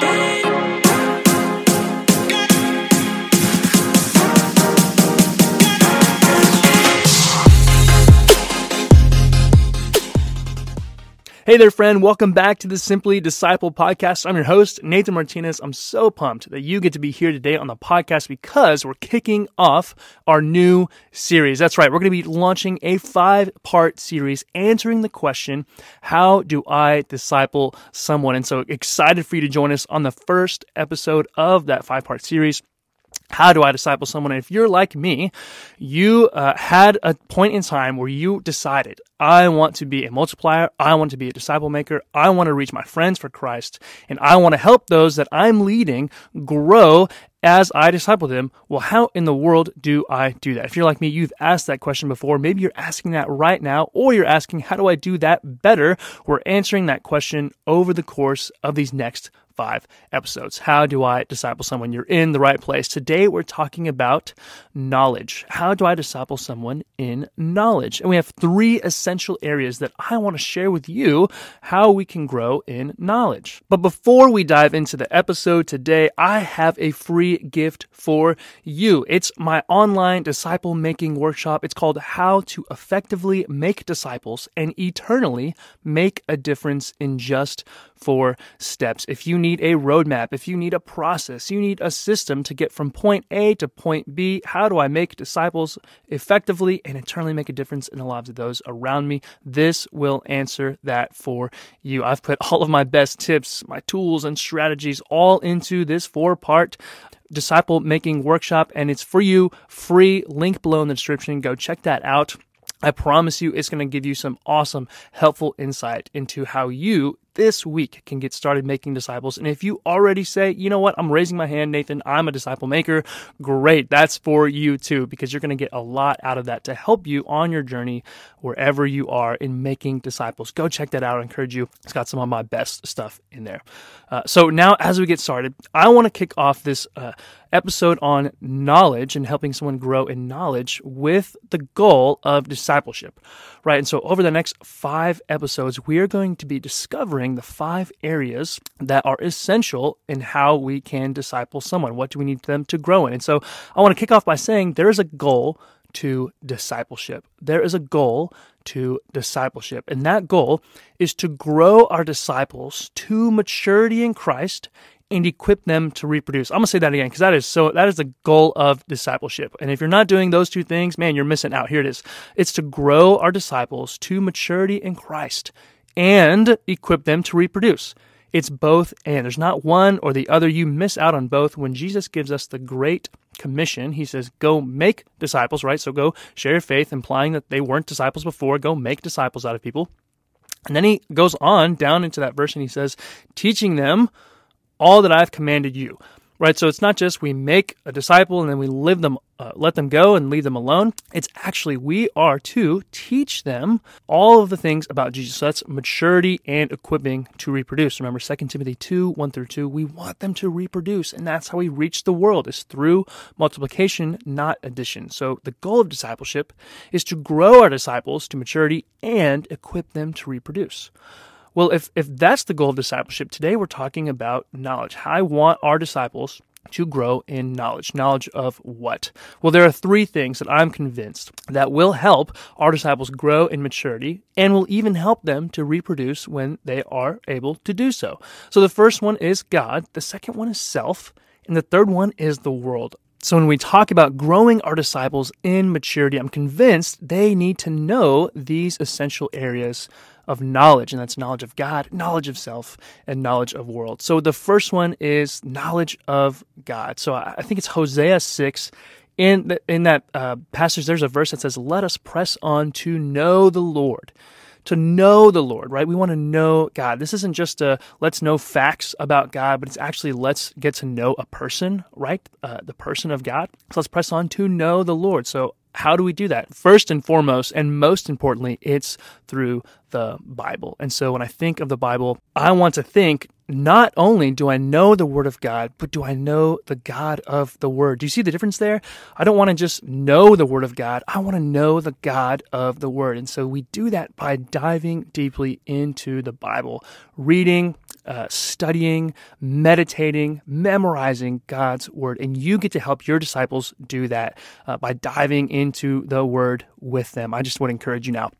back. Hey there, friend. Welcome back to the SimpliDisciple podcast. I'm your host, Nathan Martinez. I'm so pumped that you get to be here today on the podcast because we're kicking off our new series. That's right. We're going to be launching a five part series answering the question, How do I disciple someone? And so excited for you to join us on the first episode of that five part series. How do I disciple someone? And if you're like me, you uh, had a point in time where you decided, I want to be a multiplier. I want to be a disciple maker. I want to reach my friends for Christ. And I want to help those that I'm leading grow as I disciple them. Well, how in the world do I do that? If you're like me, you've asked that question before. Maybe you're asking that right now, or you're asking, how do I do that better? We're answering that question over the course of these next five episodes. How do I disciple someone? You're in the right place. Today we're talking about knowledge. How do I disciple someone in knowledge? And we have three essential areas that I want to share with you how we can grow in knowledge. But before we dive into the episode today, I have a free gift for you. It's my online disciple making workshop. It's called How to Effectively Make Disciples and Eternally Make a Difference in Just Four Steps. If you need a roadmap, if you need a process, you need a system to get from point A to point B, how do I make disciples effectively and eternally make a difference in the lives of those around me? This will answer that for you. I've put all of my best tips, my tools, and strategies all into this four part disciple making workshop, and it's for you free. Link below in the description. Go check that out. I promise you, it's going to give you some awesome, helpful insight into how you this week can get started making disciples. And if you already say, you know what, I'm raising my hand, Nathan, I'm a disciple maker, great. That's for you too, because you're going to get a lot out of that to help you on your journey wherever you are in making disciples. Go check that out. I encourage you. It's got some of my best stuff in there. Uh, so now, as we get started, I want to kick off this uh, episode on knowledge and helping someone grow in knowledge with the goal of discipleship, right? And so over the next five episodes, we are going to be discovering the five areas that are essential in how we can disciple someone. What do we need them to grow in? And so I want to kick off by saying there is a goal to discipleship. There is a goal to discipleship. And that goal is to grow our disciples to maturity in Christ and equip them to reproduce. I'm gonna say that again because that is so that is the goal of discipleship. And if you're not doing those two things, man, you're missing out. Here it is. It's to grow our disciples to maturity in Christ and equip them to reproduce. It's both and. There's not one or the other. You miss out on both. When Jesus gives us the Great Commission, he says, go make disciples, right? So go share your faith, implying that they weren't disciples before. Go make disciples out of people. And then he goes on down into that verse and he says, teaching them all that I've commanded you right? So it's not just we make a disciple and then we live them, uh, let them go and leave them alone. It's actually we are to teach them all of the things about Jesus. So that's maturity and equipping to reproduce. Remember 2 Timothy 2, 1 through 2. We want them to reproduce, and that's how we reach the world is through multiplication, not addition. So the goal of discipleship is to grow our disciples to maturity and equip them to reproduce. Well, if, if that's the goal of discipleship, today we're talking about knowledge. I want our disciples to grow in knowledge. Knowledge of what? Well, there are three things that I'm convinced that will help our disciples grow in maturity and will even help them to reproduce when they are able to do so. So the first one is God, the second one is self, and the third one is the world. So, when we talk about growing our disciples in maturity, I'm convinced they need to know these essential areas of knowledge, and that's knowledge of God, knowledge of self, and knowledge of world. So, the first one is knowledge of God. So, I think it's Hosea 6. In, the, in that uh, passage, there's a verse that says, Let us press on to know the Lord to know the Lord, right? We want to know God. This isn't just a let's know facts about God, but it's actually let's get to know a person, right? Uh, the person of God. So let's press on to know the Lord. So how do we do that? First and foremost, and most importantly, it's through the Bible. And so when I think of the Bible, I want to think not only do I know the Word of God, but do I know the God of the Word? Do you see the difference there? I don't want to just know the Word of God. I want to know the God of the Word. And so we do that by diving deeply into the Bible, reading uh, studying, meditating, memorizing God's word. And you get to help your disciples do that uh, by diving into the word with them. I just would encourage you now.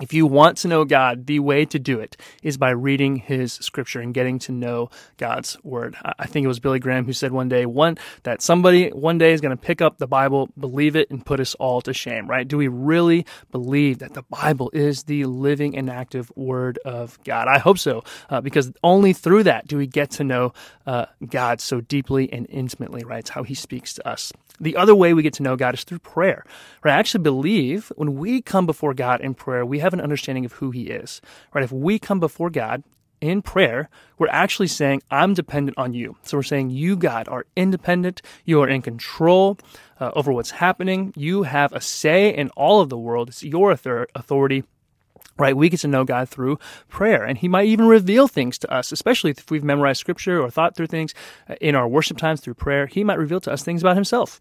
If you want to know God, the way to do it is by reading his scripture and getting to know God's word. I think it was Billy Graham who said one day, one, that somebody one day is going to pick up the Bible, believe it, and put us all to shame, right? Do we really believe that the Bible is the living and active word of God? I hope so, uh, because only through that do we get to know uh, God so deeply and intimately, right? It's how he speaks to us. The other way we get to know God is through prayer. Right? I actually believe when we come before God in prayer, we have an understanding of who He is. Right? If we come before God in prayer, we're actually saying, I'm dependent on you. So we're saying, You, God, are independent. You are in control uh, over what's happening. You have a say in all of the world. It's your authority. Right, we get to know God through prayer, and He might even reveal things to us, especially if we've memorized Scripture or thought through things uh, in our worship times through prayer. He might reveal to us things about Himself.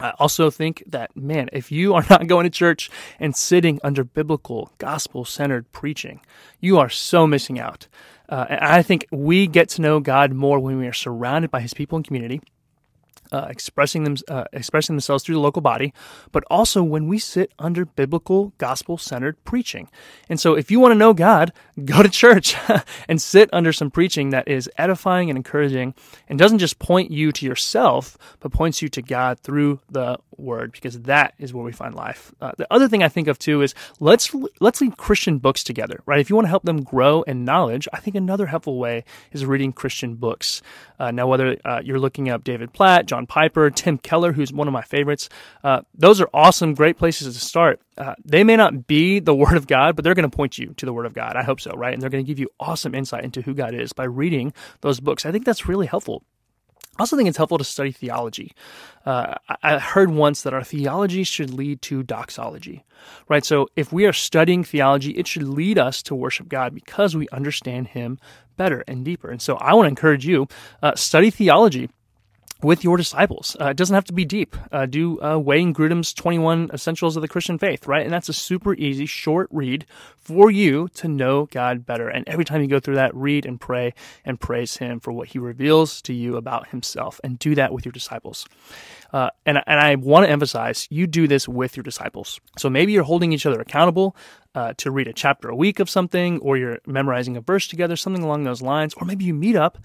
I also think that, man, if you are not going to church and sitting under biblical, gospel centered preaching, you are so missing out. Uh, and I think we get to know God more when we are surrounded by his people and community uh, expressing them uh, expressing themselves through the local body, but also when we sit under biblical, gospel centered preaching. And so, if you want to know God, go to church and sit under some preaching that is edifying and encouraging, and doesn't just point you to yourself, but points you to God through the Word, because that is where we find life. Uh, the other thing I think of too is let's let's read Christian books together, right? If you want to help them grow in knowledge, I think another helpful way is reading Christian books. Uh, now, whether uh, you're looking up David Platt, John Piper, Tim Keller, who's one of my favorites. Uh, those are awesome, great places to start. Uh, they may not be the Word of God, but they're going to point you to the Word of God. I hope so, right? And they're going to give you awesome insight into who God is by reading those books. I think that's really helpful. I also think it's helpful to study theology. Uh, I heard once that our theology should lead to doxology, right? So if we are studying theology, it should lead us to worship God because we understand Him better and deeper. And so I want to encourage you uh, study theology with your disciples. Uh, it doesn't have to be deep. Uh, do uh, Wayne Grudem's 21 Essentials of the Christian Faith, right? And that's a super easy, short read for you to know God better. And every time you go through that, read and pray and praise Him for what He reveals to you about Himself. And do that with your disciples. Uh, and, and I want to emphasize you do this with your disciples. So maybe you're holding each other accountable uh, to read a chapter a week of something, or you're memorizing a verse together, something along those lines. Or maybe you meet up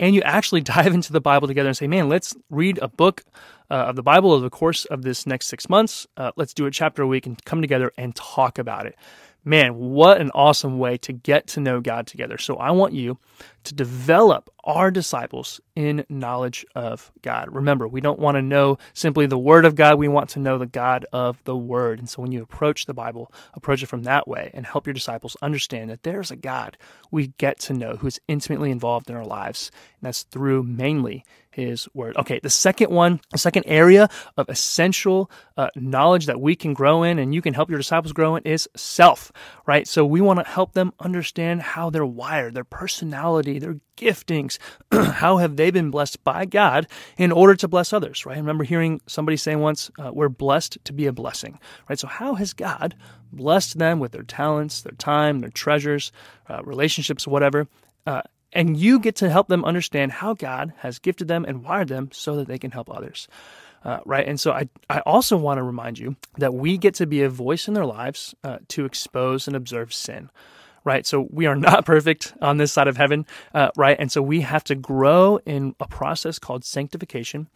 and you actually dive into the Bible together and say, man, let's read a book uh, of the Bible over the course of this next six months. Uh, let's do a chapter a week and come together and talk about it. Man, what an awesome way to get to know God together. So I want you to develop our disciples in knowledge of God. Remember, we don't want to know simply the Word of God, we want to know the God of the Word. And so when you approach the Bible, approach it from that way and help your disciples understand that there's a God we get to know who is intimately involved in our lives. And that's through mainly his word. Okay, the second one, the second area of essential uh, knowledge that we can grow in and you can help your disciples grow in is self, right? So we want to help them understand how they're wired, their personality, their giftings. how have they been blessed by God in order to bless others, right? I remember hearing somebody say once, uh, we're blessed to be a blessing, right? So how has God blessed them with their talents, their time, their treasures, uh, relationships, whatever? Uh, and you get to help them understand how God has gifted them and wired them so that they can help others. Uh, right? And so I, I also want to remind you that we get to be a voice in their lives uh, to expose and observe sin right? So we are not perfect on this side of heaven, uh, right? And so we have to grow in a process called sanctification,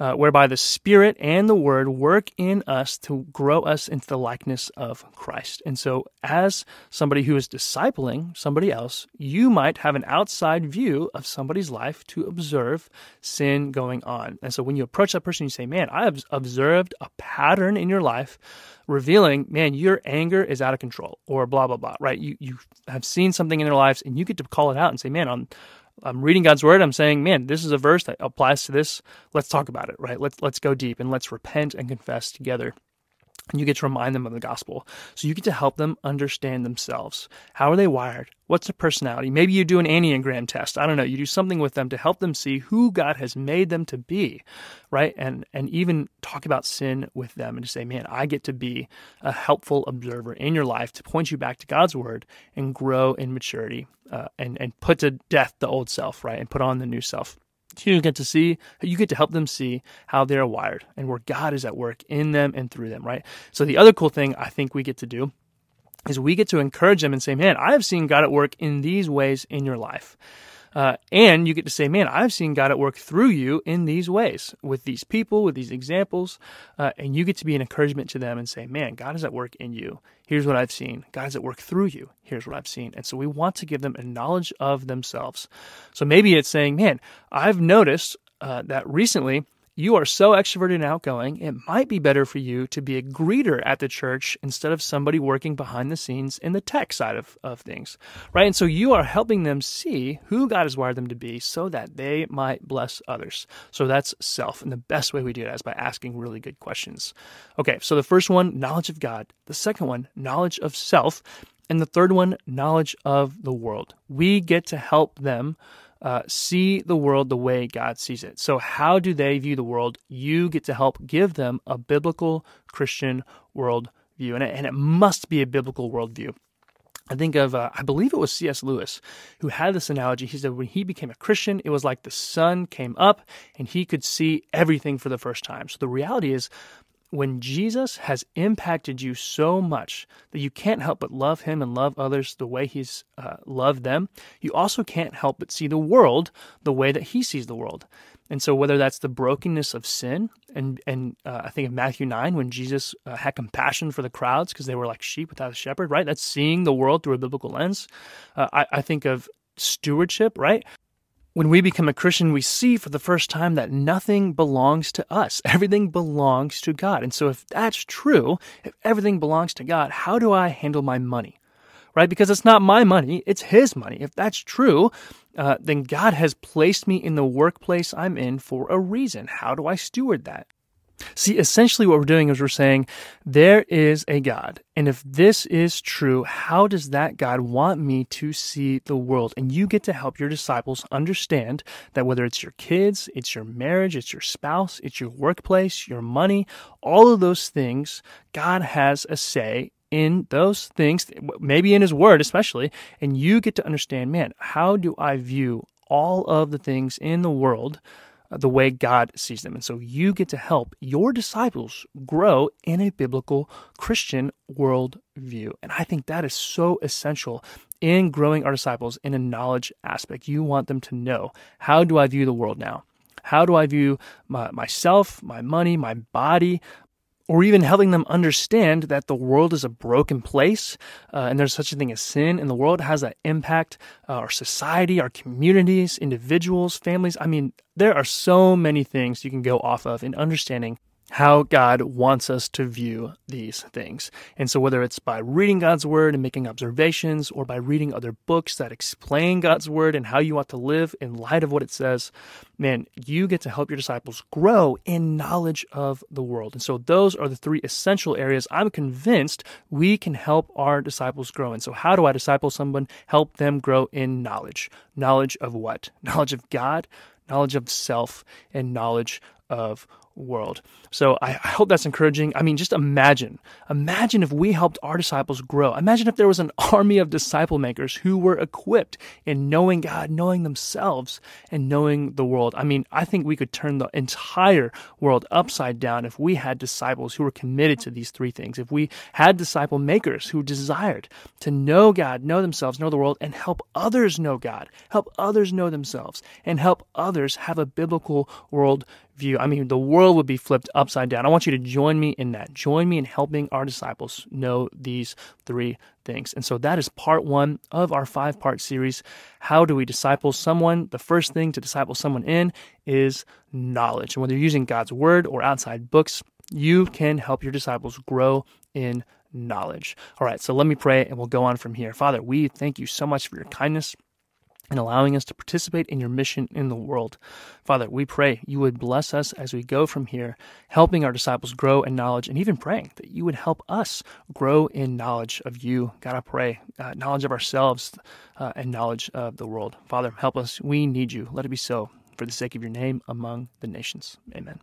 uh, whereby the Spirit and the Word work in us to grow us into the likeness of Christ. And so, as somebody who is discipling somebody else, you might have an outside view of somebody's life to observe sin going on. And so, when you approach that person, you say, Man, I have observed a pattern in your life revealing, man, your anger is out of control or blah, blah, blah, right? You, you have seen something in their lives and you get to call it out and say, man, I'm, I'm reading God's word. I'm saying, man, this is a verse that applies to this. Let's talk about it, right? Let's, let's go deep and let's repent and confess together. And you get to remind them of the gospel. So you get to help them understand themselves. How are they wired? What's their personality? Maybe you do an Enneagram test. I don't know. You do something with them to help them see who God has made them to be, right? And and even talk about sin with them and to say, man, I get to be a helpful observer in your life to point you back to God's word and grow in maturity uh, and and put to death the old self, right, and put on the new self you get to see you get to help them see how they're wired and where god is at work in them and through them right? So the other cool thing i think we get to do is we get to encourage them and say man i have seen god at work in these ways in your life uh, and you get to say, man, I've seen God at work through you in these ways, with these people, with these examples. Uh, and you get to be an encouragement to them and say, man, God is at work in you. Here's what I've seen. God is at work through you. Here's what I've seen. And so we want to give them a knowledge of themselves. So maybe it's saying, man, I've noticed uh, that recently you are so extroverted and outgoing, it might be better for you to be a greeter at the church instead of somebody working behind the scenes in the tech side of, of things, right? And so you are helping them see who God has wired them to be so that they might bless others. So that's self. And the best way we do that is by asking really good questions. Okay, so the first one, knowledge of God. The second one, knowledge of self. And the third one, knowledge of the world. We get to help them uh, see the world the way God sees it. So, how do they view the world? You get to help give them a biblical Christian worldview, and it, and it must be a biblical worldview. I think of, uh, I believe it was C.S. Lewis who had this analogy. He said when he became a Christian, it was like the sun came up and he could see everything for the first time. So the reality is, when Jesus has impacted you so much that you can't help but love him and love others the way he's uh, loved them, you also can't help but see the world the way that he sees the world. And so, whether that's the brokenness of sin, and and uh, I think of Matthew nine when Jesus uh, had compassion for the crowds because they were like sheep without a shepherd, right? That's seeing the world through a biblical lens. Uh, I, I think of stewardship, right? When we become a Christian, we see for the first time that nothing belongs to us. Everything belongs to God. And so, if that's true, if everything belongs to God, how do I handle my money? Right? Because it's not my money, it's His money. If that's true, uh, then God has placed me in the workplace I'm in for a reason. How do I steward that? See, essentially what we're doing is we're saying there is a God. And if this is true, how does that God want me to see the world? And you get to help your disciples understand that whether it's your kids, it's your marriage, it's your spouse, it's your workplace, your money, all of those things, God has a say in those things, maybe in His Word especially. And you get to understand, man, how do I view all of the things in the world? The way God sees them. And so you get to help your disciples grow in a biblical Christian worldview. And I think that is so essential in growing our disciples in a knowledge aspect. You want them to know how do I view the world now? How do I view my, myself, my money, my body, or even helping them understand that the world is a broken place uh, and there's such a thing as sin and the world has that impact uh, our society our communities individuals families? I mean there are so many things you can go off of in understanding how God wants us to view these things. And so, whether it's by reading God's Word and making observations, or by reading other books that explain God's Word and how you ought to live in light of what it says, man, you get to help your disciples grow in knowledge of the world. And so, those are the three essential areas I'm convinced we can help our disciples grow in. So, how do I disciple someone? Help them grow in knowledge. Knowledge of what? Knowledge of God, knowledge of self, and knowledge of world. So I, hope that's encouraging. I mean, just imagine, imagine if we helped our disciples grow. Imagine if there was an army of disciple makers who were equipped in knowing God, knowing themselves, and knowing the world. I mean, I think we could turn the entire world upside down if we had disciples who were committed to these three things. If we had disciple makers who desired to know God, know themselves, know the world, and help others know God, help others know themselves, and help others have a biblical world view. I mean, the world would be flipped upside down. I want you to join me in that. Join me in helping our disciples know these three things. And so that is part one of our five part series. How do we disciple someone? The first thing to disciple someone in is knowledge. And whether you're using God's word or outside books, you can help your disciples grow in knowledge. All right, so let me pray and we'll go on from here. Father, we thank you so much for your kindness. And allowing us to participate in your mission in the world. Father, we pray you would bless us as we go from here, helping our disciples grow in knowledge and even praying that you would help us grow in knowledge of you. God, I pray, uh, knowledge of ourselves uh, and knowledge of the world. Father, help us. We need you. Let it be so for the sake of your name among the nations. Amen.